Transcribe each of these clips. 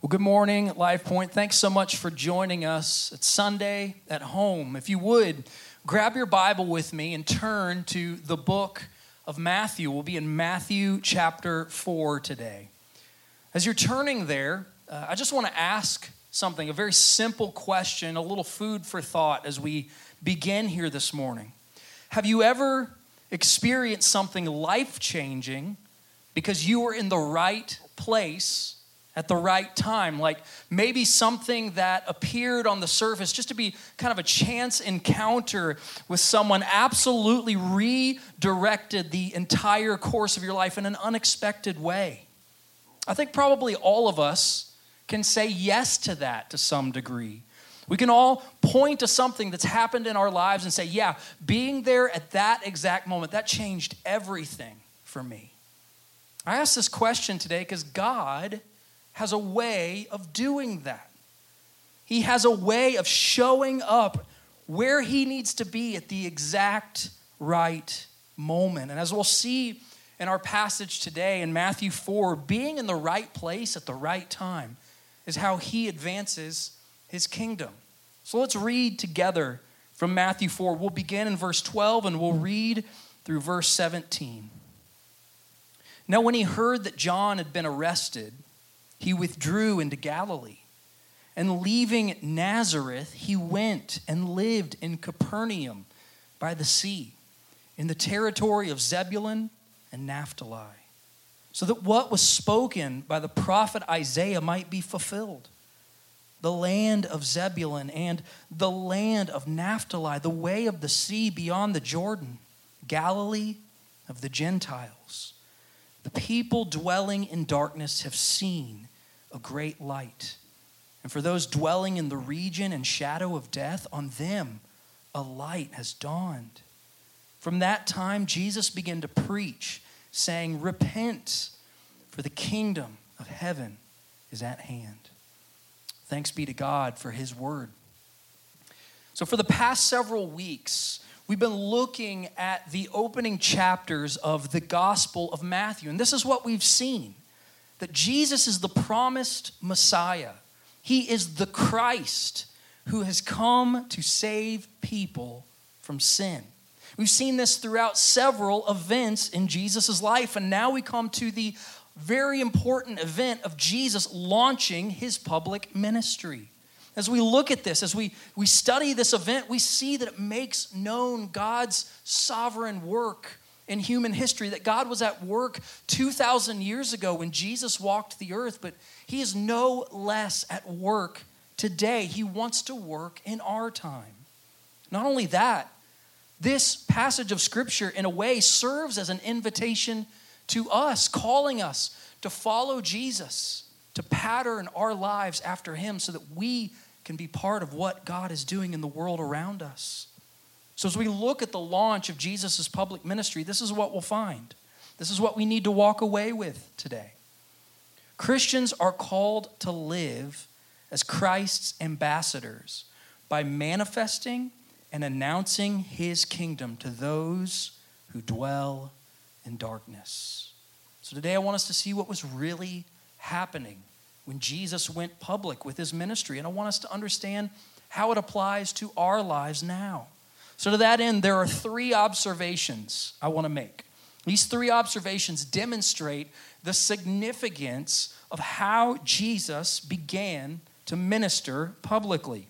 Well, good morning, Life Point. Thanks so much for joining us. It's Sunday at home. If you would, grab your Bible with me and turn to the book of Matthew. We'll be in Matthew chapter 4 today. As you're turning there, uh, I just want to ask something, a very simple question, a little food for thought as we begin here this morning. Have you ever experienced something life changing because you were in the right place at the right time. Like maybe something that appeared on the surface just to be kind of a chance encounter with someone absolutely redirected the entire course of your life in an unexpected way. I think probably all of us can say yes to that to some degree. We can all point to something that's happened in our lives and say, yeah, being there at that exact moment, that changed everything for me. I ask this question today because God has a way of doing that. He has a way of showing up where he needs to be at the exact right moment. And as we'll see in our passage today in Matthew 4, being in the right place at the right time is how he advances his kingdom. So let's read together from Matthew 4. We'll begin in verse 12 and we'll read through verse 17. Now, when he heard that John had been arrested, he withdrew into Galilee. And leaving Nazareth, he went and lived in Capernaum by the sea, in the territory of Zebulun and Naphtali, so that what was spoken by the prophet Isaiah might be fulfilled. The land of Zebulun and the land of Naphtali, the way of the sea beyond the Jordan, Galilee of the Gentiles. The people dwelling in darkness have seen a great light. And for those dwelling in the region and shadow of death, on them a light has dawned. From that time, Jesus began to preach, saying, Repent, for the kingdom of heaven is at hand. Thanks be to God for his word. So, for the past several weeks, we've been looking at the opening chapters of the Gospel of Matthew. And this is what we've seen that Jesus is the promised Messiah. He is the Christ who has come to save people from sin. We've seen this throughout several events in Jesus' life, and now we come to the very important event of Jesus launching his public ministry. As we look at this, as we, we study this event, we see that it makes known God's sovereign work in human history that God was at work 2,000 years ago when Jesus walked the earth, but He is no less at work today. He wants to work in our time. Not only that, this passage of Scripture, in a way, serves as an invitation to us, calling us to follow Jesus, to pattern our lives after Him so that we can be part of what God is doing in the world around us. So, as we look at the launch of Jesus' public ministry, this is what we'll find. This is what we need to walk away with today. Christians are called to live as Christ's ambassadors by manifesting and announcing his kingdom to those who dwell in darkness. So, today I want us to see what was really happening when Jesus went public with his ministry. And I want us to understand how it applies to our lives now. So, to that end, there are three observations I want to make. These three observations demonstrate the significance of how Jesus began to minister publicly.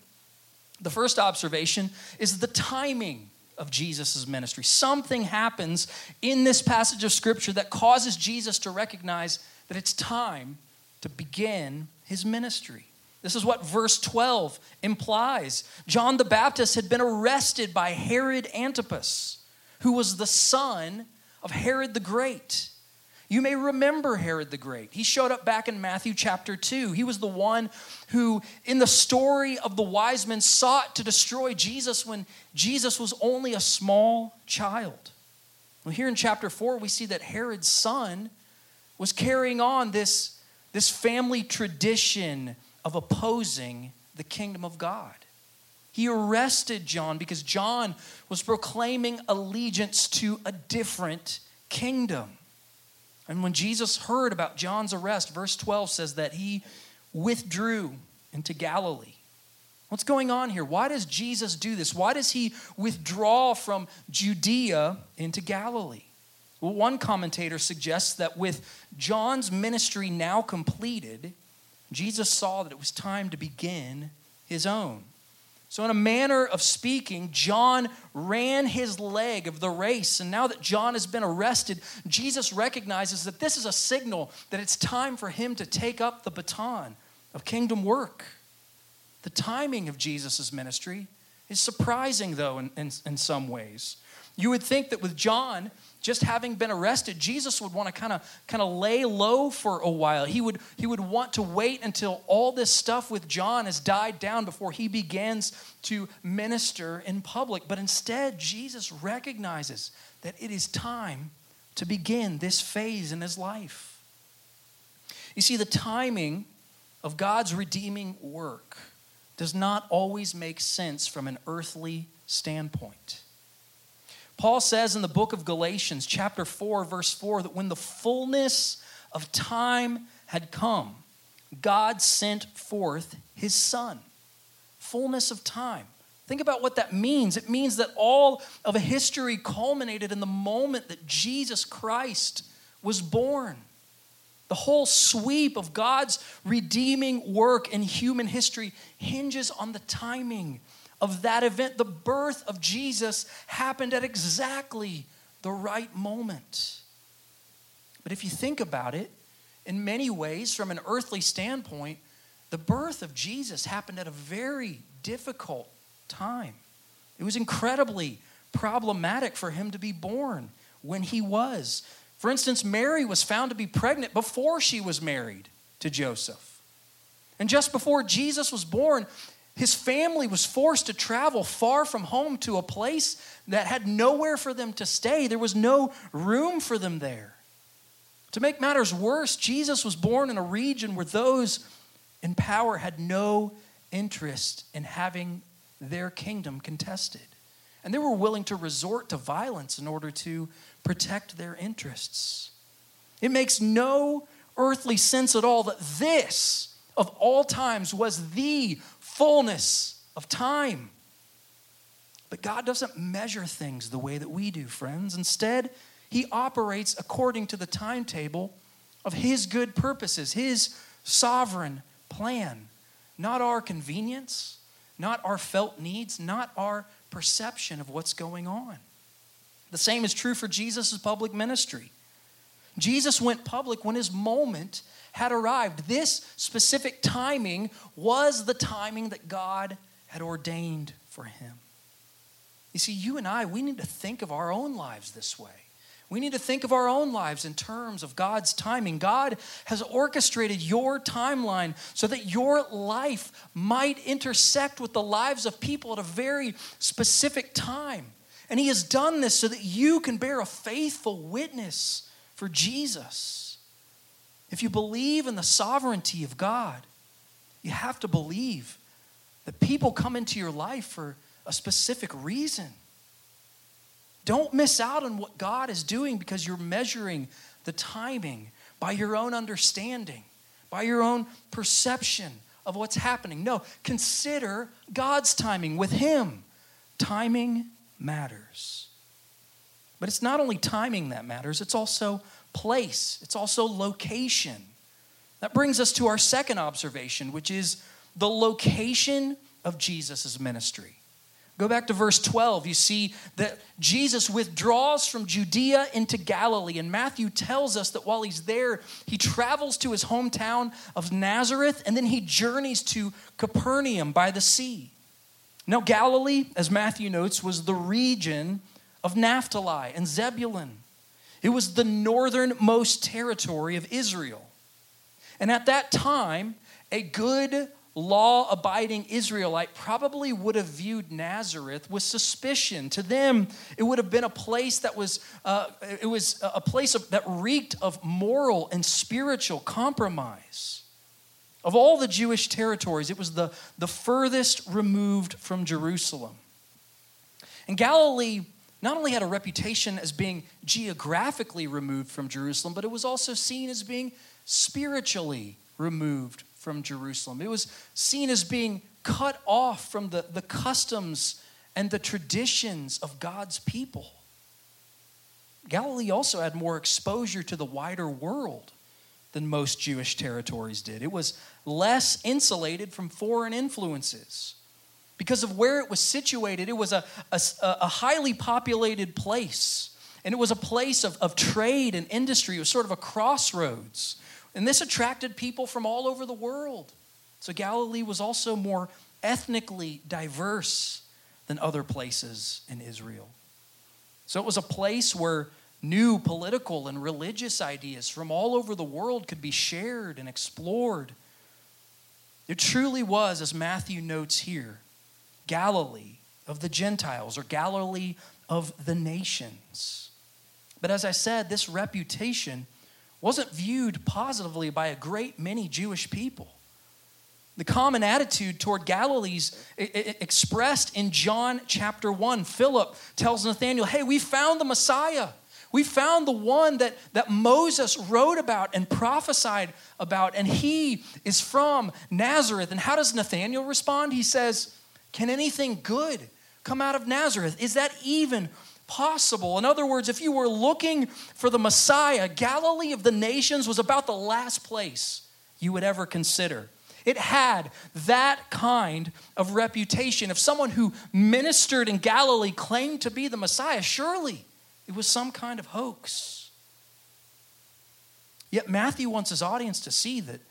The first observation is the timing of Jesus' ministry. Something happens in this passage of Scripture that causes Jesus to recognize that it's time to begin his ministry. This is what verse 12 implies. John the Baptist had been arrested by Herod Antipas, who was the son of Herod the Great. You may remember Herod the Great. He showed up back in Matthew chapter 2. He was the one who, in the story of the wise men, sought to destroy Jesus when Jesus was only a small child. Well, here in chapter 4, we see that Herod's son was carrying on this, this family tradition of opposing the kingdom of God. He arrested John because John was proclaiming allegiance to a different kingdom. And when Jesus heard about John's arrest, verse 12 says that he withdrew into Galilee. What's going on here? Why does Jesus do this? Why does he withdraw from Judea into Galilee? One commentator suggests that with John's ministry now completed, Jesus saw that it was time to begin his own. So, in a manner of speaking, John ran his leg of the race. And now that John has been arrested, Jesus recognizes that this is a signal that it's time for him to take up the baton of kingdom work. The timing of Jesus' ministry is surprising, though, in, in, in some ways. You would think that with John, just having been arrested, Jesus would want to kind of kind of lay low for a while. He would he would want to wait until all this stuff with John has died down before he begins to minister in public. But instead, Jesus recognizes that it is time to begin this phase in his life. You see, the timing of God's redeeming work does not always make sense from an earthly standpoint. Paul says in the book of Galatians, chapter 4, verse 4, that when the fullness of time had come, God sent forth his son. Fullness of time. Think about what that means. It means that all of history culminated in the moment that Jesus Christ was born. The whole sweep of God's redeeming work in human history hinges on the timing of that event, the birth of Jesus, happened at exactly the right moment. But if you think about it, in many ways, from an earthly standpoint, the birth of Jesus happened at a very difficult time. It was incredibly problematic for him to be born when he was. For instance, Mary was found to be pregnant before she was married to Joseph. And just before Jesus was born, his family was forced to travel far from home to a place that had nowhere for them to stay. There was no room for them there. To make matters worse, Jesus was born in a region where those in power had no interest in having their kingdom contested. And they were willing to resort to violence in order to protect their interests. It makes no earthly sense at all that this, of all times, was the fullness of time. But God doesn't measure things the way that we do, friends. Instead, He operates according to the timetable of His good purposes, His sovereign plan, not our convenience, not our felt needs, not our perception of what's going on. The same is true for Jesus' public ministry. Jesus went public when his moment had arrived. This specific timing was the timing that God had ordained for him. You see, you and I, we need to think of our own lives this way. We need to think of our own lives in terms of God's timing. God has orchestrated your timeline so that your life might intersect with the lives of people at a very specific time. And He has done this so that you can bear a faithful witness for Jesus. If you believe in the sovereignty of God, you have to believe that people come into your life for a specific reason. Don't miss out on what God is doing because you're measuring the timing by your own understanding, by your own perception of what's happening. No, consider God's timing with Him. Timing matters. But it's not only timing that matters, it's also place, it's also location. That brings us to our second observation, which is the location of Jesus' ministry. Go back to verse 12. You see that Jesus withdraws from Judea into Galilee. And Matthew tells us that while he's there, he travels to his hometown of Nazareth and then he journeys to Capernaum by the sea. Now, Galilee, as Matthew notes, was the region of Naphtali and Zebulun. It was the northernmost territory of Israel. And at that time, a good law abiding Israelite probably would have viewed Nazareth with suspicion. To them, it would have been a place that was, uh, it was a place of, that reeked of moral and spiritual compromise. Of all the Jewish territories, it was the, the furthest removed from Jerusalem. And Galilee not only had a reputation as being geographically removed from Jerusalem, but it was also seen as being spiritually removed from Jerusalem. It was seen as being cut off from the, the customs and the traditions of God's people. Galilee also had more exposure to the wider world than most Jewish territories did. It was less insulated from foreign influences. Because of where it was situated, it was a, a, a highly populated place. And it was a place of, of trade and industry. It was sort of a crossroads. And this attracted people from all over the world. So Galilee was also more ethnically diverse than other places in Israel. So it was a place where new political and religious ideas from all over the world could be shared and explored. It truly was, as Matthew notes here, Galilee of the Gentiles or Galilee of the nations. But as I said, this reputation wasn't viewed positively by a great many Jewish people. The common attitude toward Galilee's expressed in John chapter 1. Philip tells Nathanael, Hey, we found the Messiah. We found the one that, that Moses wrote about and prophesied about, and he is from Nazareth. And how does Nathanael respond? He says, Can anything good come out of Nazareth? Is that even possible? In other words, if you were looking for the Messiah, Galilee of the nations was about the last place you would ever consider. It had that kind of reputation. If someone who ministered in Galilee claimed to be the Messiah, surely it was some kind of hoax. Yet Matthew wants his audience to see that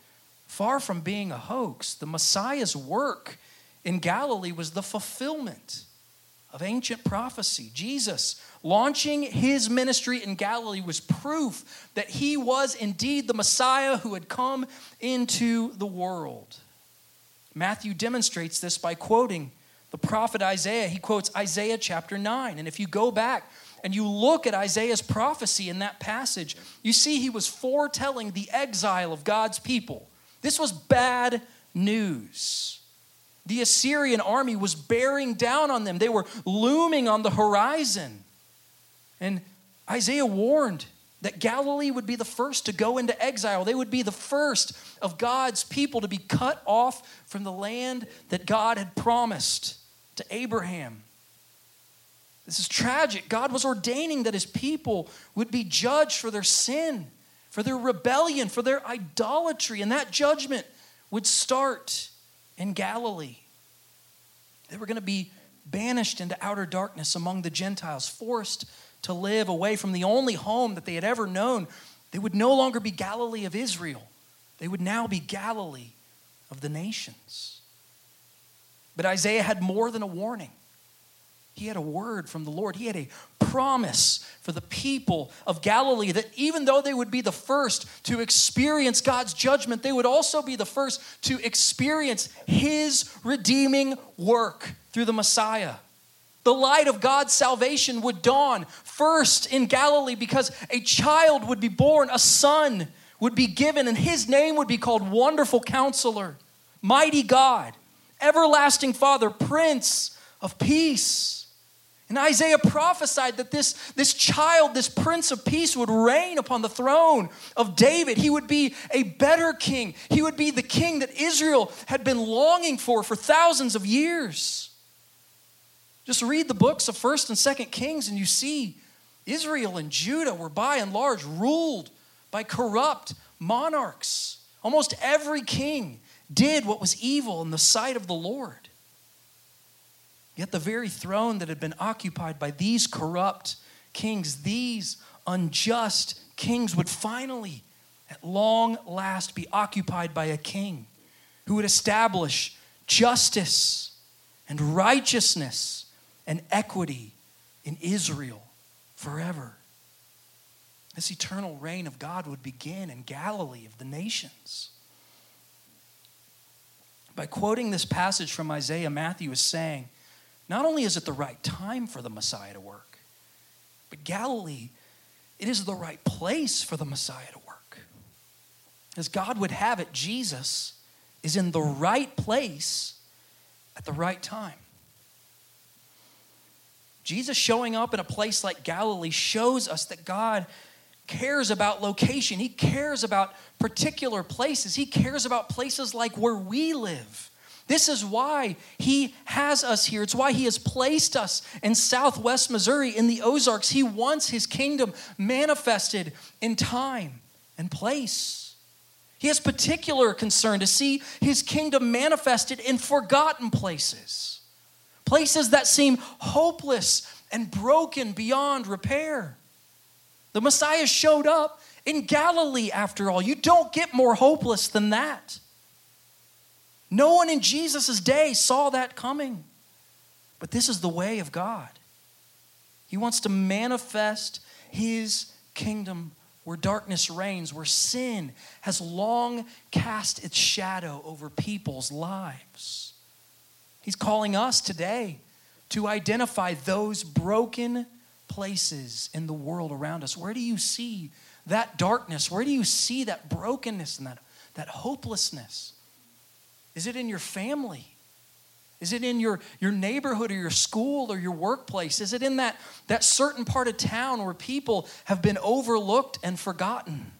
far from being a hoax, the Messiah's work in Galilee was the fulfillment of ancient prophecy. Jesus launching his ministry in Galilee was proof that he was indeed the Messiah who had come into the world. Matthew demonstrates this by quoting the prophet Isaiah. He quotes Isaiah chapter 9. And if you go back and you look at Isaiah's prophecy in that passage, you see he was foretelling the exile of God's people. This was bad news. The Assyrian army was bearing down on them, they were looming on the horizon. And Isaiah warned that Galilee would be the first to go into exile. They would be the first of God's people to be cut off from the land that God had promised to Abraham. This is tragic. God was ordaining that his people would be judged for their sin, for their rebellion, for their idolatry, and that judgment would start in Galilee. They were going to be banished into outer darkness among the Gentiles, forced to live away from the only home that they had ever known. They would no longer be Galilee of Israel, they would now be Galilee of the nations. But Isaiah had more than a warning. He had a word from the Lord. He had a promise for the people of Galilee that even though they would be the first to experience God's judgment, they would also be the first to experience His redeeming work through the Messiah. The light of God's salvation would dawn first in Galilee because a child would be born, a son would be given, and his name would be called Wonderful Counselor, Mighty God, Everlasting Father, Prince of Peace. And Isaiah prophesied that this, this child, this prince of peace, would reign upon the throne of David. He would be a better king. He would be the king that Israel had been longing for for thousands of years. Just read the books of 1st and 2nd Kings, and you see Israel and Judah were by and large ruled by corrupt monarchs. Almost every king did what was evil in the sight of the Lord. Yet the very throne that had been occupied by these corrupt kings, these unjust kings, would finally, at long last, be occupied by a king who would establish justice and righteousness and equity in Israel forever. This eternal reign of God would begin in Galilee of the nations. By quoting this passage from Isaiah, Matthew is saying, not only is it the right time for the Messiah to work, but Galilee, it is the right place for the Messiah to work. As God would have it, Jesus is in the right place at the right time. Jesus showing up in a place like Galilee shows us that God cares about location, He cares about particular places, He cares about places like where we live. This is why he has us here. It's why he has placed us in southwest Missouri in the Ozarks. He wants his kingdom manifested in time and place. He has particular concern to see his kingdom manifested in forgotten places, places that seem hopeless and broken beyond repair. The Messiah showed up in Galilee, after all. You don't get more hopeless than that. No one in Jesus' day saw that coming. But this is the way of God. He wants to manifest his kingdom where darkness reigns, where sin has long cast its shadow over people's lives. He's calling us today to identify those broken places in the world around us. Where do you see that darkness? Where do you see that brokenness and that, that hopelessness? Is it in your family? Is it in your, your neighborhood or your school or your workplace? Is it in that, that certain part of town where people have been overlooked and forgotten?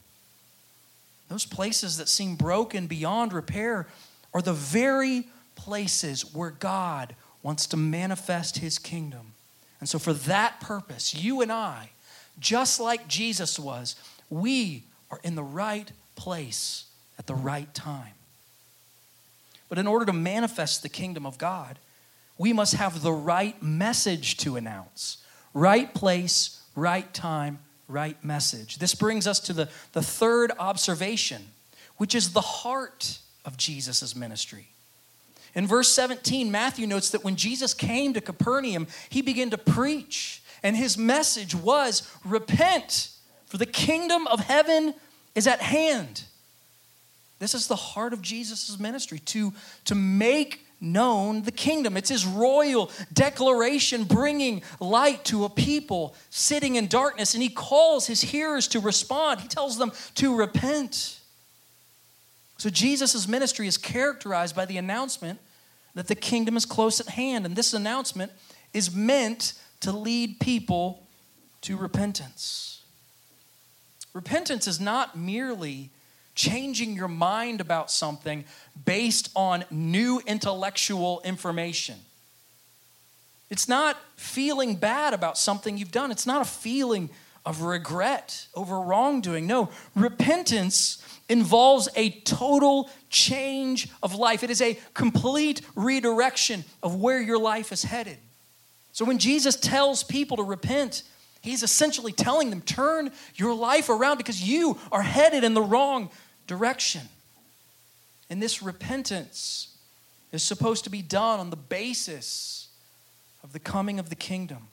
Those places that seem broken beyond repair are the very places where God wants to manifest his kingdom. And so, for that purpose, you and I, just like Jesus was, we are in the right place at the right time. But in order to manifest the kingdom of God, we must have the right message to announce. Right place, right time, right message. This brings us to the, the third observation, which is the heart of Jesus' ministry. In verse 17, Matthew notes that when Jesus came to Capernaum, he began to preach, and his message was repent, for the kingdom of heaven is at hand. This is the heart of Jesus' ministry to, to make known the kingdom. It's his royal declaration bringing light to a people sitting in darkness, and he calls his hearers to respond. He tells them to repent. So, Jesus' ministry is characterized by the announcement that the kingdom is close at hand, and this announcement is meant to lead people to repentance. Repentance is not merely changing your mind about something based on new intellectual information. It's not feeling bad about something you've done. It's not a feeling of regret over wrongdoing. No, repentance involves a total change of life. It is a complete redirection of where your life is headed. So when Jesus tells people to repent, he's essentially telling them, turn your life around because you are headed in the wrong direction. And this repentance is supposed to be done on the basis of the coming of the kingdom.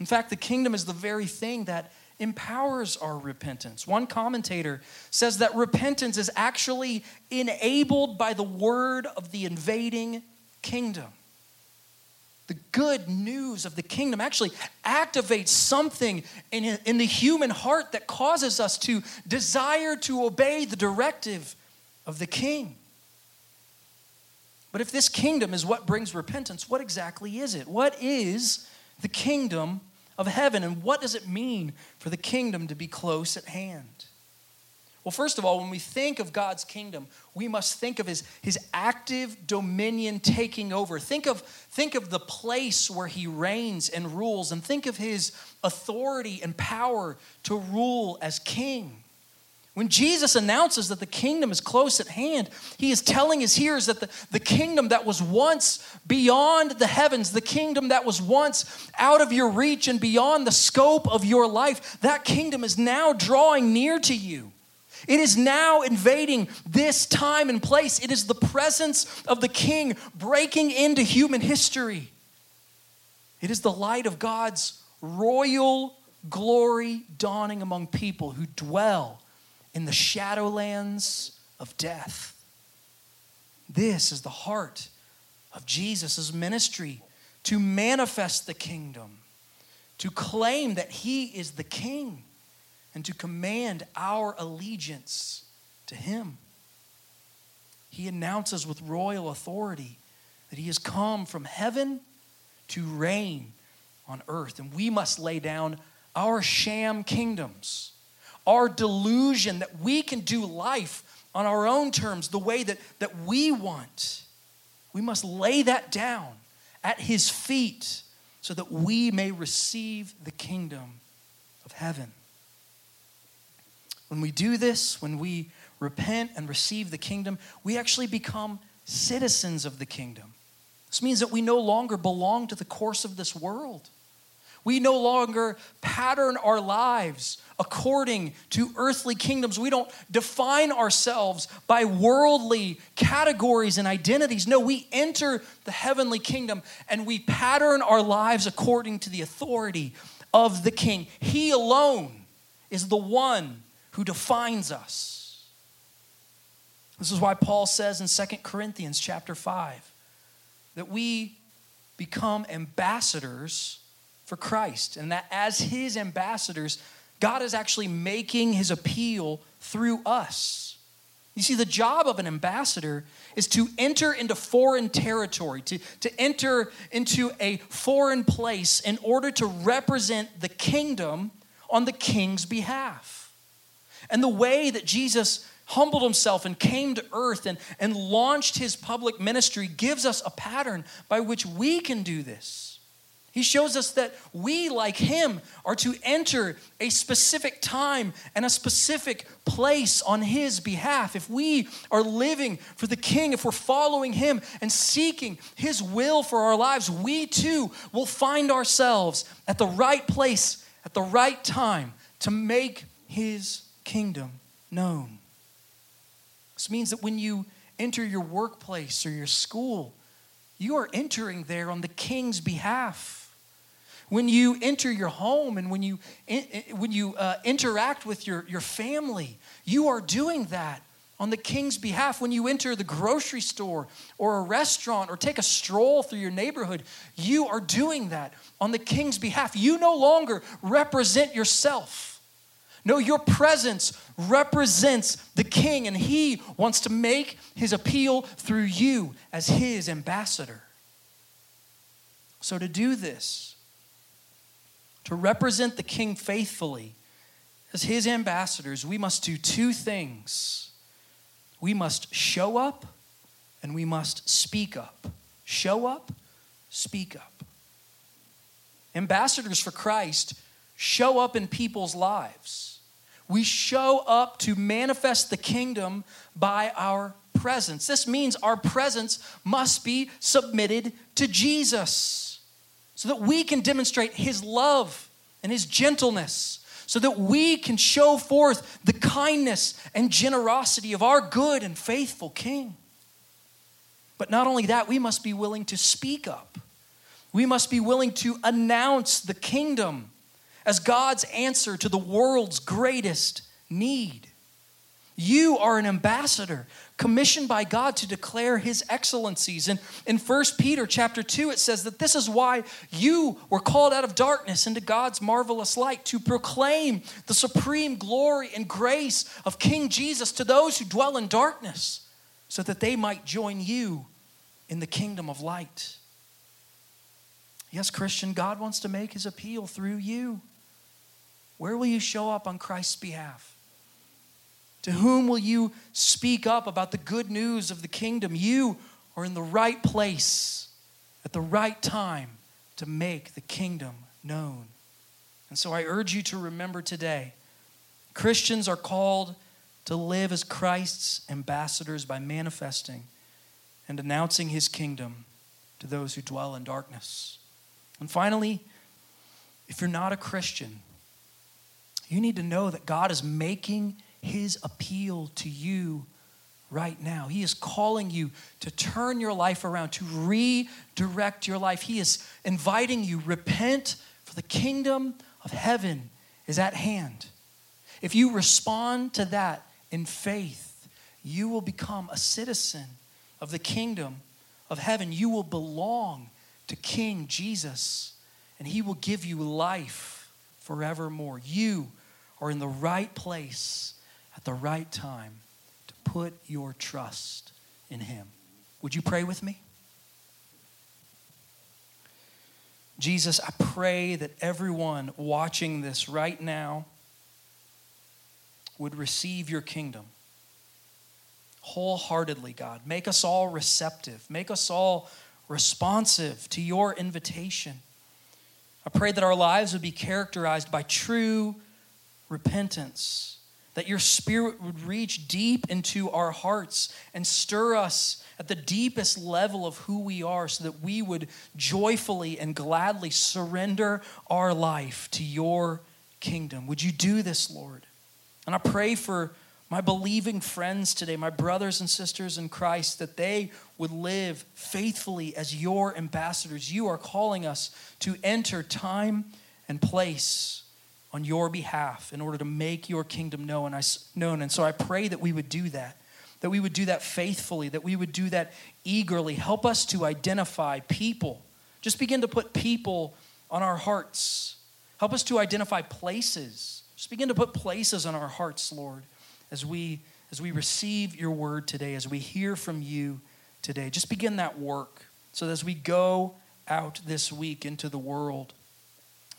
In fact, the kingdom is the very thing that empowers our repentance. One commentator says that repentance is actually enabled by the word of the invading kingdom the good news of the kingdom actually activates something in, in the human heart that causes us to desire to obey the directive of the king. But if this kingdom is what brings repentance, what exactly is it? What is the kingdom of heaven, and what does it mean for the kingdom to be close at hand? Well, first of all, when we think of God's kingdom, we must think of his, his active dominion taking over. Think of, think of the place where he reigns and rules, and think of his authority and power to rule as king. When Jesus announces that the kingdom is close at hand, he is telling his hearers that the, the kingdom that was once beyond the heavens, the kingdom that was once out of your reach and beyond the scope of your life, that kingdom is now drawing near to you. It is now invading this time and place. It is the presence of the King breaking into human history. It is the light of God's royal glory dawning among people who dwell in the shadowlands of death. This is the heart of Jesus' ministry to manifest the kingdom, to claim that he is the king and to command our allegiance to Him. He announces with royal authority that He has come from heaven to reign on earth, and we must lay down our sham kingdoms our delusion that we can do life on our own terms, the way that, that we want. We must lay that down at his feet so that we may receive the kingdom of heaven. When we do this, when we repent and receive the kingdom, we actually become citizens of the kingdom. This means that we no longer belong to the course of this world. We no longer pattern our lives according to earthly kingdoms. We don't define ourselves by worldly categories and identities. No, we enter the heavenly kingdom and we pattern our lives according to the authority of the king. He alone is the one who defines us. This is why Paul says in Second Corinthians chapter 5 that we become ambassadors for Christ, and that as his ambassadors, God is actually making his appeal through us. You see, the job of an ambassador is to enter into foreign territory, to, to enter into a foreign place in order to represent the kingdom on the king's behalf. And the way that Jesus humbled himself and came to earth and, and launched his public ministry gives us a pattern by which we can do this. He shows us that we, like him, are to enter a specific time and a specific place on his behalf. If we are living for the king, if we're following him and seeking his will for our lives, we too will find ourselves at the right place at the right time to make his kingdom known. This means that when you enter your workplace or your school, you are entering there on the king's behalf when you enter your home and when you, when you uh, interact with your, your family, you are doing that on the king's behalf. When you enter the grocery store or a restaurant or take a stroll through your neighborhood, you are doing that on the king's behalf. You no longer represent yourself. No, your presence represents the king, and he wants to make his appeal through you as his ambassador. So, to do this, to represent the king faithfully as his ambassadors, we must do two things. We must show up and we must speak up. Show up, speak up. Ambassadors for Christ show up in people's lives. We show up to manifest the kingdom by our presence. This means our presence must be submitted to Jesus so that we can demonstrate His love and His gentleness, so that we can show forth the kindness and generosity of our good and faithful King. But not only that, we must be willing to speak up. We must be willing to announce the kingdom as God's answer to the world's greatest need. You are an ambassador commissioned by God to declare his excellencies. And in 1 Peter chapter 2, it says that this is why you were called out of darkness into God's marvelous light to proclaim the supreme glory and grace of King Jesus to those who dwell in darkness, so that they might join you in the kingdom of light. Yes, Christian, God wants to make his appeal through you. Where will you show up on Christ's behalf? To whom will you speak up about the good news of the kingdom? You are in the right place at the right time to make the kingdom known. And so I urge you to remember today Christians are called to live as Christ's ambassadors by manifesting and announcing his kingdom to those who dwell in darkness. And finally, if you're not a Christian, you need to know that God is making his appeal to you right now. He is calling you to turn your life around, to redirect your life. He is inviting you, repent, for the kingdom of heaven is at hand. If you respond to that in faith, you will become a citizen of the kingdom of heaven. You will belong to King Jesus, and he will give you life forevermore. You are in the right place at the right time to put your trust in Him. Would you pray with me? Jesus, I pray that everyone watching this right now would receive your kingdom wholeheartedly, God. Make us all receptive. Make us all responsive to your invitation. I pray that our lives would be characterized by true repentance, that your spirit would reach deep into our hearts and stir us at the deepest level of who we are so that we would joyfully and gladly surrender our life to your kingdom. Would you do this, Lord? And I pray for my believing friends today, my brothers and sisters in Christ, that they would live faithfully as your ambassadors. You are calling us to enter time and place on your behalf in order to make your kingdom known. And so I pray that we would do that, that we would do that faithfully, that we would do that eagerly. Help us to identify people. Just begin to put people on our hearts. Help us to identify places. Just begin to put places on our hearts, Lord as we as we receive your word today, as we hear from you today. Just begin that work so that as we go out this week into the world,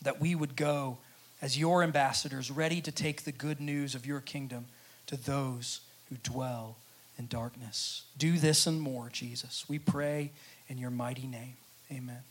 that we would go as your ambassadors, ready to take the good news of your kingdom to those who dwell in darkness. Do this and more, Jesus. We pray in your mighty name. Amen.